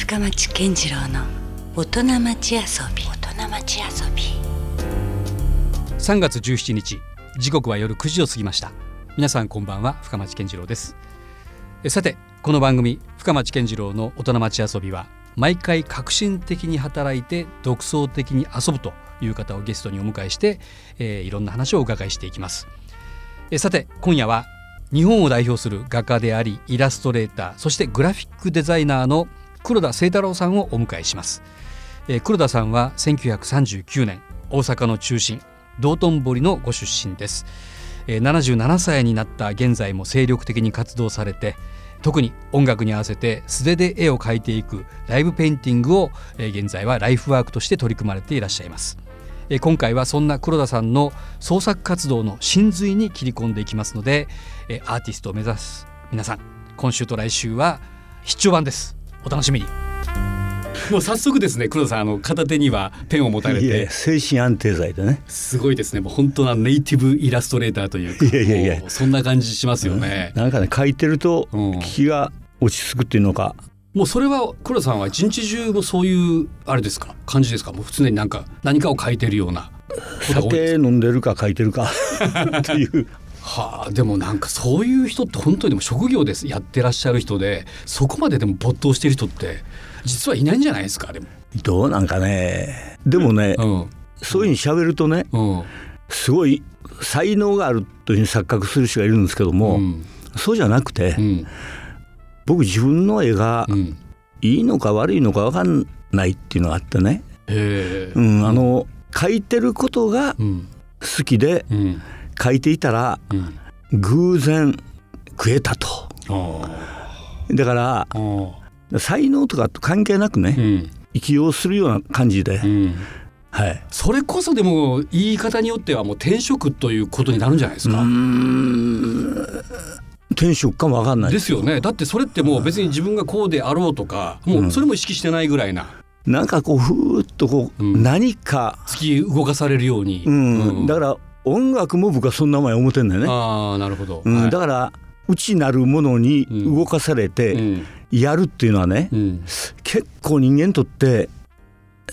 深町健次郎の大人町遊び。大人町遊び。3月17日時刻は夜9時を過ぎました。皆さんこんばんは深町健次郎です。えさてこの番組深町健次郎の大人町遊びは毎回革新的に働いて独創的に遊ぶという方をゲストにお迎えして、えー、いろんな話をお伺いしていきます。えさて今夜は日本を代表する画家でありイラストレーターそしてグラフィックデザイナーの黒田清太郎さんをお迎えします、えー、黒田さんは1939年大阪の中心道頓堀のご出身です、えー、77歳になった現在も精力的に活動されて特に音楽に合わせて素手で絵を描いていくライブペインティングを、えー、現在はライフワークとして取り組まれていらっしゃいます、え、今回はそんな黒田さんの創作活動の真髄に切り込んでいきますので、え、アーティストを目指す皆さん今週と来週は必聴版です。お楽しみに。もう早速ですね黒田さんあの片手にはペンを持たれて。精神安定剤でね。すごいですね。もう本当なネイティブイラストレーターというかいやいやいや。そんな感じしますよね、うん、なんかね書いてると気が落ち着くっていうのか、うん、もうそれは黒田さんは一日中もそういうあれですか感じですか？もう常になんか何かを書いてるような酒飲んでるか書いてるか。っていうはあでもなんかそういう人って本当にでも職業です。やってらっしゃる人でそこまででも没頭してる人って実はいないんじゃないですかでも。どうなんかね。でもね、うん、そういうふうに喋るとね、うん、すごい才能があるというふうに錯覚する人がいるんですけども、うん、そうじゃなくて、僕自分の絵がいいのか悪いのか分かんないっていうのがあってね、うん、あの描いてることが好きで、書いていたら、偶然食えたと。だから才能とかと関係なくね、うん、生きようするような感じで、うん、はい、それこそでも言い方によってはもう転職ということになるんじゃないですか。転職かも分かんない。ですよね。だってそれってもう別に自分がこうであろうとか、もうそれも意識してないぐらいな。なんかこうふーっとこう、何か突き動かされるように、うん。だから音楽も僕はそんな前思ってんだよね。あなるほど、うんだから内なるものに動かされてやるっていうのはね、うん、結構人間にとって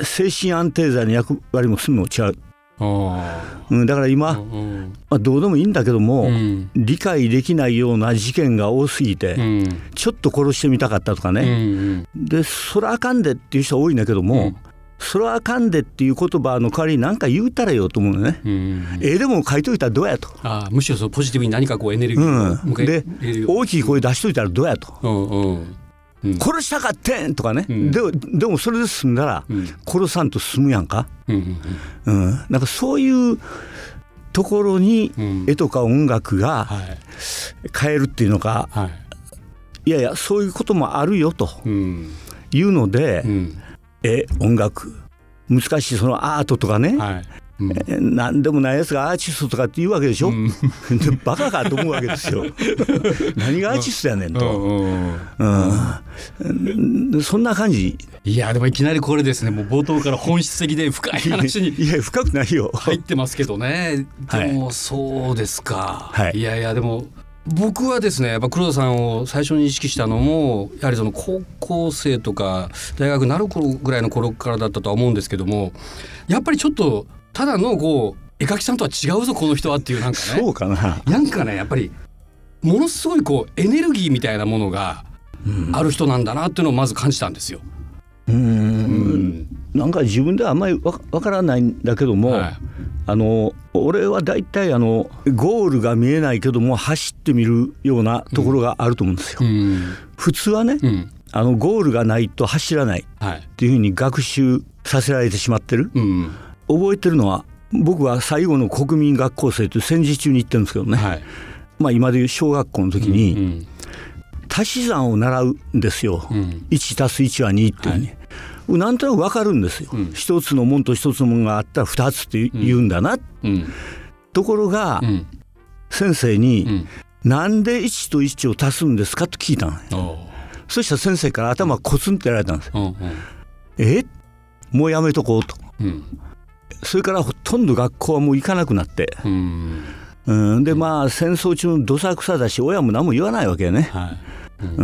精神安定剤の役割もするの違う。うん、だから今、うんまあ、どうでもいいんだけども、うん、理解できないような事件が多すぎて、うん、ちょっと殺してみたかったとかね、うんうん、でそれあかんでっていう人多いんだけども、それはあかんでっていう言葉の代わりに何か言うたらよと思うのね、うん、ええでも書いといたらどうやと。あむしろそのポジティブに何かこうエネルギーを、うん、で大きい声出しといたらどうやと、うんうん、殺したかってんとかね、うん、ででもそれで済んだら、殺さんと済むやんか、うんなんかそういうところに絵とか音楽が変えるっていうのか、はい、いやいやそういうこともあるよというので、うんえ音楽？難しいそのアートとかね、はい。うん、何でもないやつがアーティストとかって言うわけでしょ、うん、バカかと思うわけですよ。何がアーティストやねんと、うんうん、そんな感じ？いやでもいきなりこれですね。もう冒頭から本質的で深い話にいや深くないよ。入ってますけどね。でもそうですか、はい、いやいやでも僕はですねやっぱ黒田さんを最初に意識したのもやはりその高校生とか大学なる頃ぐらいの頃からだったとは思うんですけどもやっぱりちょっとただのこう絵描きさんとは違うぞこの人はっていうなんかね。そうかな。なんかねやっぱりものすごいこうエネルギーみたいなものがある人なんだなっていうのをまず感じたんですよ。うん。なんか自分ではあんまりわからないんだけども、はい、あの俺は大体あのゴールが見えないけども走ってみるようなところがあると思うんですよ。うん、普通はね、うん、あのゴールがないと走らないっていうふうに学習させられてしまってる、うん、覚えてるのは僕は最後の国民学校生という戦時中に行ってるんですけどね、はい、まあ今でいう小学校の時に、足し算を習うんですよ、うん、1たす1は2っていうに、はい、なんとなく分かるんですよ、うん、一つのもんと一つのもんがあったら2つって言うんだな、うん、ところが、先生に、なんで1と1を足すんですかと聞いたのそしたら先生から頭コツンってやられたんですよ、え？もうやめとこうと、それからほとんど学校はもう行かなくなって、うん、でまあ戦争中のどさくさだし親も何も言わないわけね、はい。う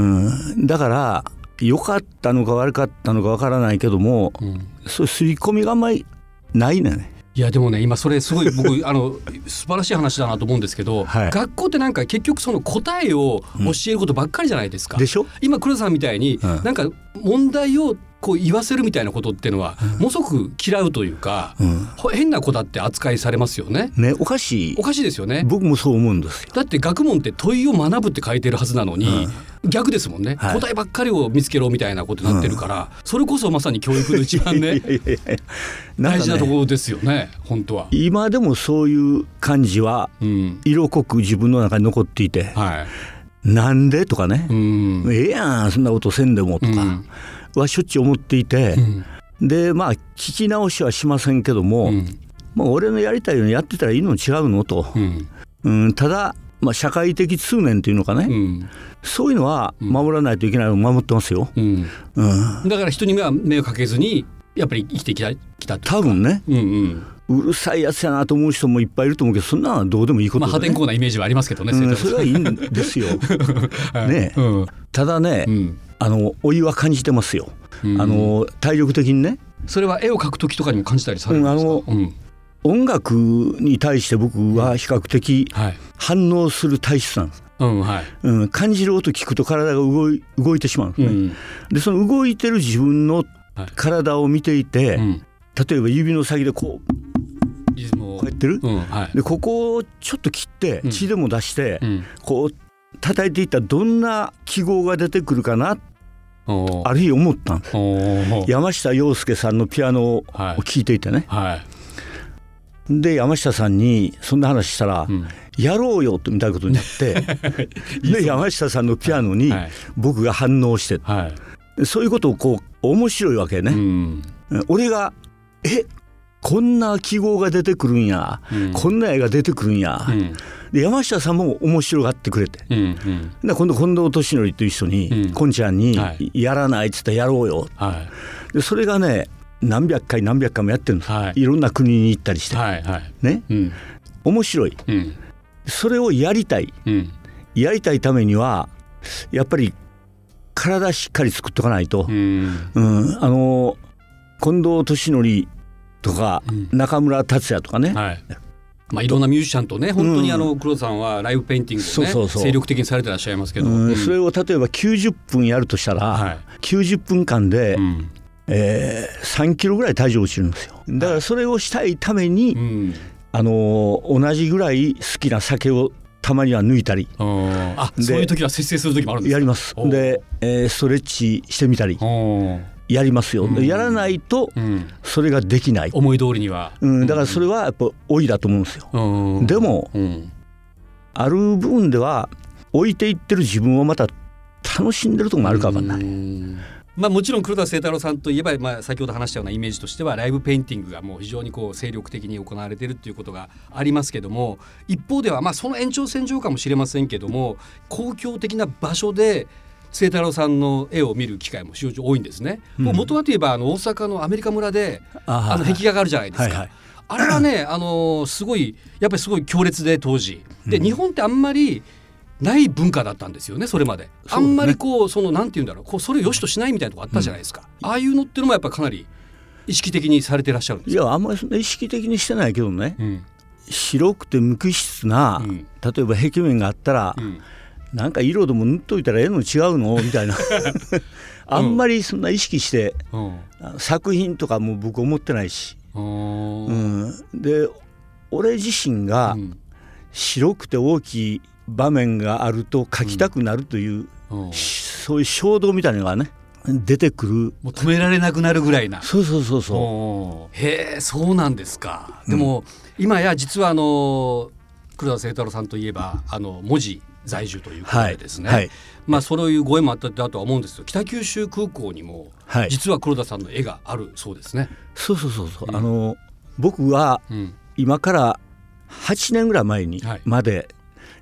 ん、だから良かったのか悪かったのかわからないけども、うん、そう刷り込みがあんまりないね。いやでもね今それすごい僕 あの素晴らしい話だなと思うんですけど、はい、学校ってなんか結局その答えを教えることばっかりじゃないですか。でしょ？今黒田さんみたいに、うん、なんか問題をこう言わせるみたいなことっていうのは、ものすごく嫌うというか、うん、変な子だって扱いされますよね。ねおかしいおかしいですよね。僕もそう思うんですよ。だって学問って問いを学ぶって書いてるはずなのに、うん、逆ですもんね、はい、答えばっかりを見つけろみたいなことになってるから、うん、それこそまさに教育の一番ね 大事なところですよね本当は。今でもそういう感じは色濃く自分の中に残っていて。はいなんで？とかね、うん、ええやんそんなことせんでもとか、はしょっちゅう思っていて、うん、でまあ聞き直しはしませんけども、うん、まあ、俺のやりたいようにやってたらいいの違うのと、うん。ただ、まあ、社会的通念というのかね、そういうのは守らないといけないのを守ってますよ、うん。だから人には目をかけずにやっぱり生きてきたきた多分ね、うんうんうるさいやつやなと思う人もいっぱいいると思うけどそんなのはどうでもいいことで、ね、まあ、破天荒なイメージはありますけどね、うん、それはいいんですよ。ね、うん、ただね、うん、あの老いは感じてますよ。あの体力的にね。それは絵を描く時とかにも感じたりされるんですか？あの音楽に対して僕は比較的反応する体質なんです。うんはいうん、感じる音聞くと体が動い動いてしまうんですね。うん、でその動いてる自分の体を見ていて、はいうん、例えば指の先でこう。こうやってる、うんはい、でここをちょっと切って血でも出して、こう叩いていったらどんな記号が出てくるかな？ある日思ったん。です山下洋輔さんのピアノを聴い。ていてね、はい。はい、で山下さんにそんな話したら、うん、やろうよってみたいなことになって で山下さんのピアノに僕が反応して、はい、そういうことをこう面白いわけね、うん、俺がえ？こんな記号が出てくるんや、うん、こんな絵が出てくるんや、うん、で山下さんも面白がってくれて、うんうん、で今度近藤敏則という人に、こんちゃんに「やらない」っつってやろうよ、はい、でそれがね何百回何百回もやってるんです、はい、いろんな国に行ったりして、はいはい、ね、うん、面白い、うん、それをやりたい、うん、やりたいためにはやっぱり体しっかり作っとかないと、うん、うん、あの近藤敏則とか、中村達也とかね、はい、まあ、いろんなミュージシャンとね本当にあの黒田さんはライブペインティングをね、そう精力的にされてらっしゃいますけど、うん、それを例えば90分やるとしたら、はい、90分間で、うん、えー、3キロぐらい体重落ちるんですよ。だからそれをしたいために、うん、あの同じぐらい好きな酒をたまには抜いたり。あそういう時は節制する時もあるんですやります。で、えー、ストレッチしてみたりやりますよ、うん、やらないとそれができない、思い通りには、うん、だからそれはやっぱ老いだと思うんですよ、でも、ある部分では置いていってる自分をまた楽しんでるとこもあるか分かんない。まあ、もちろん黒田清太郎さんといえば、まあ、先ほど話したようなイメージとしてはライブペインティングがもう非常にこう精力的に行われているっていうことがありますけども一方ではまあその延長線上かもしれませんけども公共的な場所で清太郎さんの絵を見る機会も非常に多いんですね。うん、元はといえばあの大阪のアメリカ村であの壁画があるじゃないですか。はいはい、あれはねあのすごいやっぱりすごい強烈で当時。で、日本ってあんまりない文化だったんですよねそれまで、ね、あんまりこうそのなんて言うんだろうこうそれをよしとしないみたいなとこあったじゃないですか、うん、ああいうのっていうのもやっぱかなり意識的にされてらっしゃるんですいやあんまり意識的にしてないけどね、うん、白くて無機質な、うん、例えば壁面があったら、なんか色でも塗っといたらええの違うの？みたいな。あんまりそんな意識して、うん、作品とかも僕思ってないし、うん、で俺自身が白くて大きい場面があると描きたくなるという、うん、そういう衝動みたいなのがね出てくる。もう止められなくなるぐらいな。そうそうそうそう。へえそうなんですか、でも今や実はあの黒田清太郎さんといえばあの文字在住ということでですね、はい。はい、まあそういうご縁もあっただとは思うんですけど北九州空港にも実は黒田さんの絵があるそうですね。そうそうそうそう、うん、あの僕は今から8年ぐらい前にまで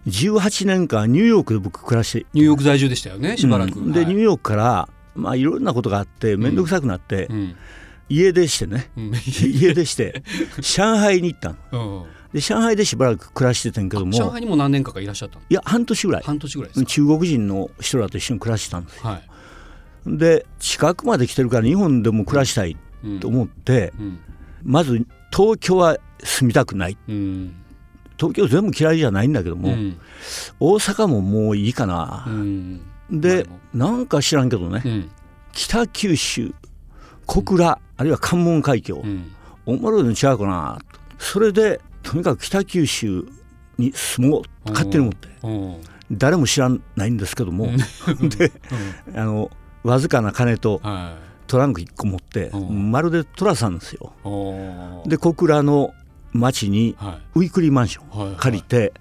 18年間ニューヨークで僕暮らしてニューヨーク在住でしたよねしばらく。うん、で、ニューヨークからまあいろんなことがあって面倒くさくなって、家出してね、家出して 上海に行ったの。で上海でしばらく暮らしてたんけども上海にも何年かかいらっしゃったいや半年ぐらい。半年ぐらい中国人の人らと一緒に暮らしてたんですよ、はい、で近くまで来てるから日本でも暮らしたいと思って、うん。まず東京は住みたくない。うん。東京全部嫌いじゃないんだけども、うん。大阪ももういいかな。う、ん。でまなんか知らんけどね、うん。北九州小倉、あるいは関門海峡、うん。おもろいの違うかなそれでとにかく北九州に住もうと勝手に思ってうん。誰も知らないんですけども、であのわずかな金とはい。トランク1個持って、うん。まるで寅さんですよ。で小倉の町にはウィークリーマンション借りて、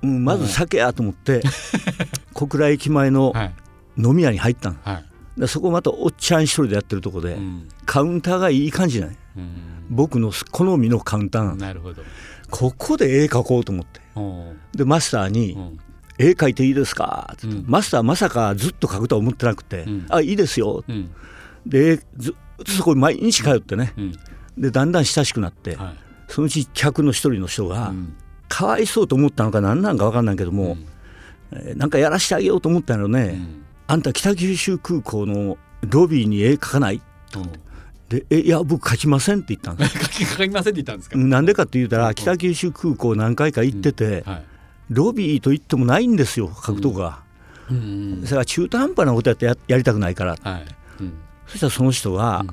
まず酒やと思って 小倉駅前のはい。飲み屋に入ったの。はい。でそこまたおっちゃん一人でやってるとこで、うん。カウンターがいい感じなんや。うん僕の好みのカウンターなるほど。ここで絵描こうと思って。でマスターにうん「絵描いていいですか?」ってうん。マスターまさかずっと描くとは思ってなくて「うん。あいいですよ。うん」でずっとそこに毎日通ってねうん。でだんだん親しくなってはい。そのうち客の一人の人が、うん。かわいそうと思ったのか何なんか分かんないけども、うん。えーなんかやらしてあげようと思ったのね、うん。あんた北九州空港のロビーに絵描かない？うんでえいや僕描きませんって言ったんです 書きませんって言ったんですか？なんでかって言ったら北九州空港何回か行ってて、はい。ロビーと言ってもないんですよ書くとこが、うんそれから中途半端なことやってややりたくないから。はい。うん。そしたらその人が「うん。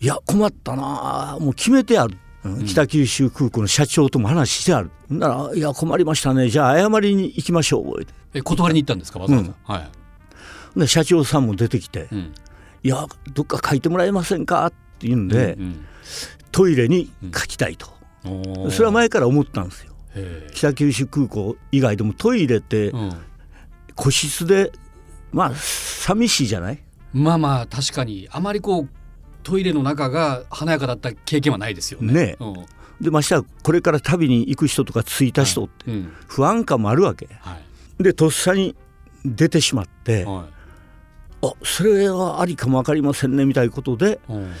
いや困ったなもう決めてある」うん。北九州空港の社長とも話してある、なら「いや困りましたね。じゃあ謝りに行きましょう」え断りに行ったんですかわざわざ？はい。で社長さんも出てきてうん「いやどっか書いてもらえませんか?」って言うんで、うんトイレに書きたいと、うん。それは前から思ったんですよ。北九州空港以外でもトイレってうん。個室でまあ寂しいじゃない？まあまあ確かに。あまりこうトイレの中が華やかだった経験はないですよね。ねうん。でましてやこれから旅に行く人とか着いた人ってうん。不安感もあるわけ。はい。でとっさに出てしまってはあそれはありかも分かりませんねみたいなことで、いうん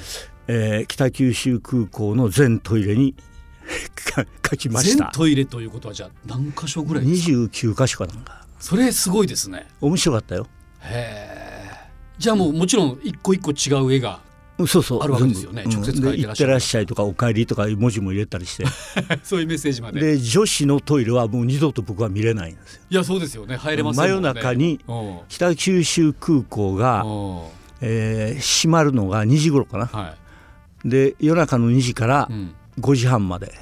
えー北九州空港の全トイレに か書きまし全たトイレということはじゃあ何箇所ぐらいですか？29箇所かなんか。それすごいですね。面白かったよ。へえ。じゃあもうもちろん一個一個違う絵がうんそうそう。あるわけですよね。全部直接書いてらっしゃる。ってらっしゃいとかお帰りとかいう文字も入れたりして。そういうメッセージまで。で女子のトイレはもう二度と僕は見れないんですよ。いやそうですよね。入れませんね。真夜中にうん。北九州空港が、うん。えー閉まるのが2時頃かな。はで夜中の2時からい。うん5時半まで、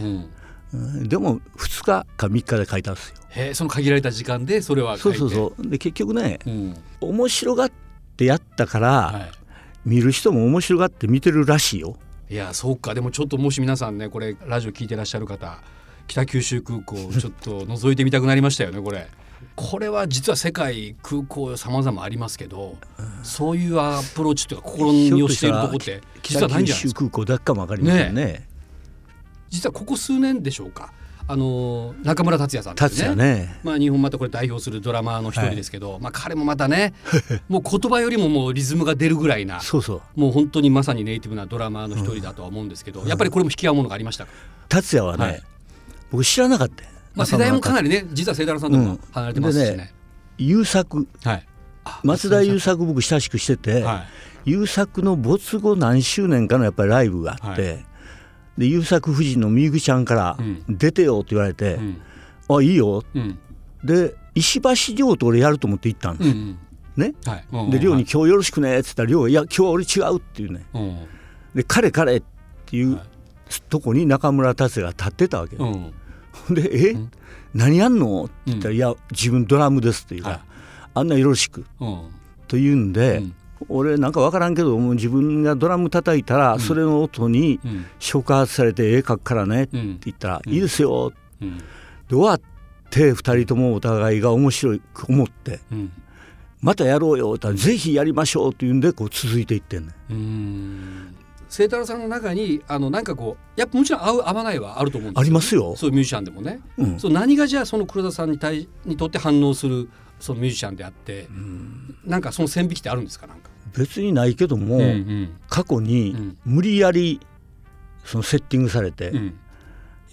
でも2日か3日で書いたんですよへえその限られた時間でそれは書そいうて。そうそうで結局ねうん。面白がってやったから、はい。見る人も面白がって見てるらしいよいやそうかでもちょっともし皆さんねこれラジオ聞いてらっしゃる方北九州空港 ちょっと覗いてみたくなりましたよねこれ。これは実は世界空港様々ありますけど、そういうアプローチというか試みをしているとこって実はないんじゃないですか？空港だけかも分かりませんね。実はここ数年でしょうか？あの中村達也さんです達ね也ね。まあ、日本またこれ代表するドラマーの一人ですけど、まあ、彼もまたね もう言葉よりももうリズムが出るぐらいなそうそう。もう本当にまさにネイティブなドラマーの一人だとは思うんですけど、やっぱりこれも引き合うものがありましたか、達也はね、はい。僕知らなかったよ。まあ、世代もかなりりね実は清太郎さんとも離れてますしね,、うんでね優作。はい。あ松田優作僕親しくしてて、はい。優作の没後何周年かのやっぱりライブがあって、はで優作夫人のみゆきちゃんからうん「出てよ」って言われてうん「あいいよ。うん」で石橋亮と俺やると思って行ったんです、うんうん。ね。はい。うんで亮に「今日よろしくね」って言ったら亮が「いや今日は俺違う」っていうねうん。で「彼彼」っていうはい。とこに中村達也が立ってたわけよ、うん。で「え、ん。何やんの?」って言ったら「いや自分ドラムです」って言うから、はいあんなよろしく。うんと言うんで、うん俺なんか分からんけどもう自分がドラム叩いたら、それの音にうん。触発されて絵描くからねってうん言ったら「うんいいですよ」うん。で終わって2人ともお互いが面白く思ってうん「またやろうよ」って言ったら「ぜひやりましょう」って言うんでこう続いていってんねん。清太郎さんの中にあのなんかこうやっぱもちろん合う合わないはあると思うんですよ、ありますよ。そういうミュージシャンでもね、うん。そう何がじゃあその黒田さんに対にとって反応するそのミュージシャンであって、なんかその線引きってあるんですか？なんか、別にないけども、うんうん。過去にうん。無理やりそのセッティングされて、うん。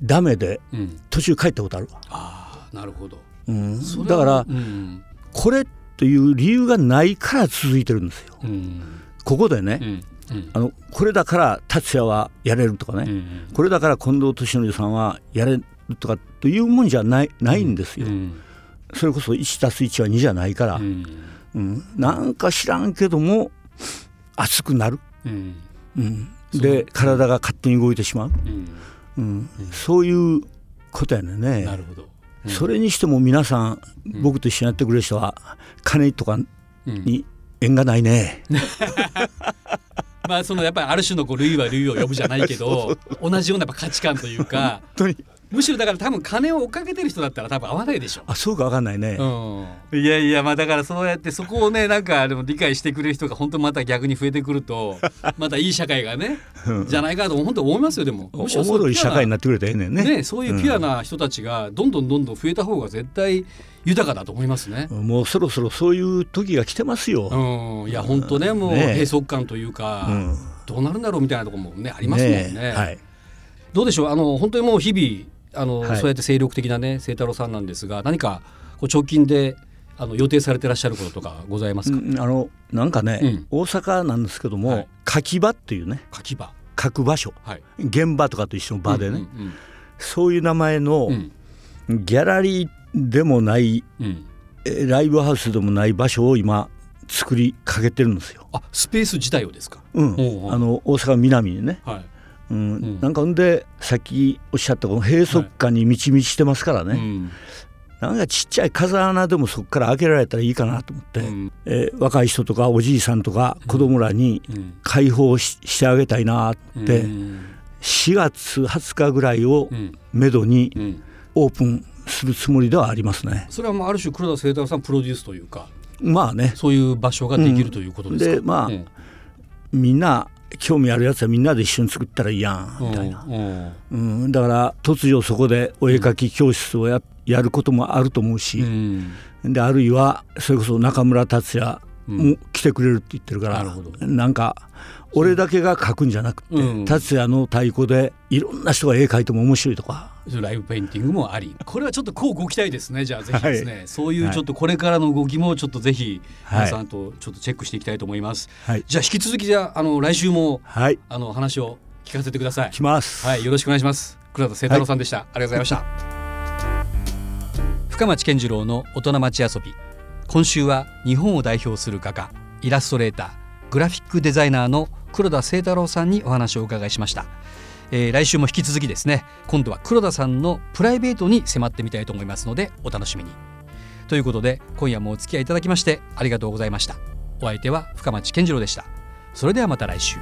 ダメでうん、途中帰ったことあるわ、ああなるほど。うん。だからうん。これっという理由がないから続いてるんですよ。うん。ここでね、うん。うん。あのこれだから達也はやれるとかね、うんこれだから近藤敏則さんはやれるとかというもんじゃないないんですよ。うんそれこそ1たす1は2じゃないから、うん。うん。なんか知らんけども熱くなる、うん。うん、で体が勝手に動いてしまう、うん。うん。そういうことやねんね。なるほど。うん。それにしても皆さん、僕と一緒にやってくれる人は金とかうん。に縁がないね。まあそのやっぱりある種のこう類は類を呼ぶじゃないけど 同じようなやっぱ価値観というか本当にむしろだから多分金を追っかけてる人だったら多分合わないでしょ。あそうかわかんないね。うん、いやいやまあだからそうやってそこをね なんかでも理解してくれる人が本当また逆に増えてくると またいい社会がねじゃないかと本当思いますよでもおむしろおもろい社会にななってくれたらええねんね。ねそういうピュアな人たちがどんどんどんどん増えた方が絶対豊かだと思いますね。もうそろそろそういう時が来てますよ。うん、いや本当ねもうね閉塞感というか、うんどうなるんだろうみたいなところもねありますもんね。えはい。どうでしょう？あの本当にもう日々あの、はい。そうやって精力的なね清太郎さんなんですが何かこう直近であの予定されてらっしゃることとかございますか、うんあのなんかね、うん。大阪なんですけども、はい。書き場っていうね書き場。書く場所。はい。現場とかと一緒の場でね、うんそういう名前のうん。ギャラリーでもないうん。ライブハウスでもない場所を今作りかけてるんですよ。あスペース自体をですか？うん。おうおう。あの大阪南にね、はい、うん。んなんかほんでさっきおっしゃったこの閉塞感に満ち満ちしてますからね、うん。なんかちっちゃい風穴でもそこから開けられたらいいかなと思って、うん。えー若い人とかおじいさんとか子供らにうん。解放ししてあげたいなって、うん。4月20日ぐらいをうん。めどにうん。オープンするつもりではありますね。それはもうある種黒田清太郎さんプロデュースというかまあねそういう場所ができるということですか、でまあうんみんな興味あるやつはみんなで一緒に作ったらいいやんみたいな、うんうん、だから突如そこでお絵描き教室をややることもあると思うし、うん。であるいはそれこそ中村達也も来てくれるって言ってるから、なるほど。なんか俺だけが描くんじゃなくて、うん。達也の太鼓でいろんな人が絵描いても面白いとかライブペインティングもあり これはちょっとこうご期待ですねじゃあぜひですね、そういうちょっとこれからの動きもちょっとぜひはい。皆さんとちょっとチェックしていきたいと思います、はい。じゃあ引き続きじゃああの来週もはい。あの話を聞かせてください。来ます、はい。よろしくお願いします。黒田清太郎さんでした、ありがとうございました。深町健次郎の大人町遊び。今週は日本を代表する画家イラストレーターグラフィックデザイナーの黒田清太郎さんにお話をお伺いしました、えー来週も引き続きですね今度は黒田さんのプライベートに迫ってみたいと思いますのでお楽しみに。ということで今夜もお付き合いいただきましてありがとうございました。お相手は深町健次郎でした。それではまた来週。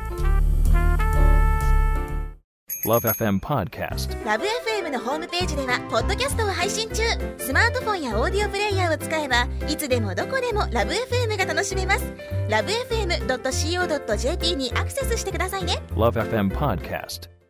Love FM Podcast. ラブ f m のホームページではポッドキャストを配信中。スマートフォンやオーディオプレイヤーを使えばいつでもどこでもラブ f m が楽しめます。ラブ FM.co.jp にアクセスしてくださいね。Love FM Podcast.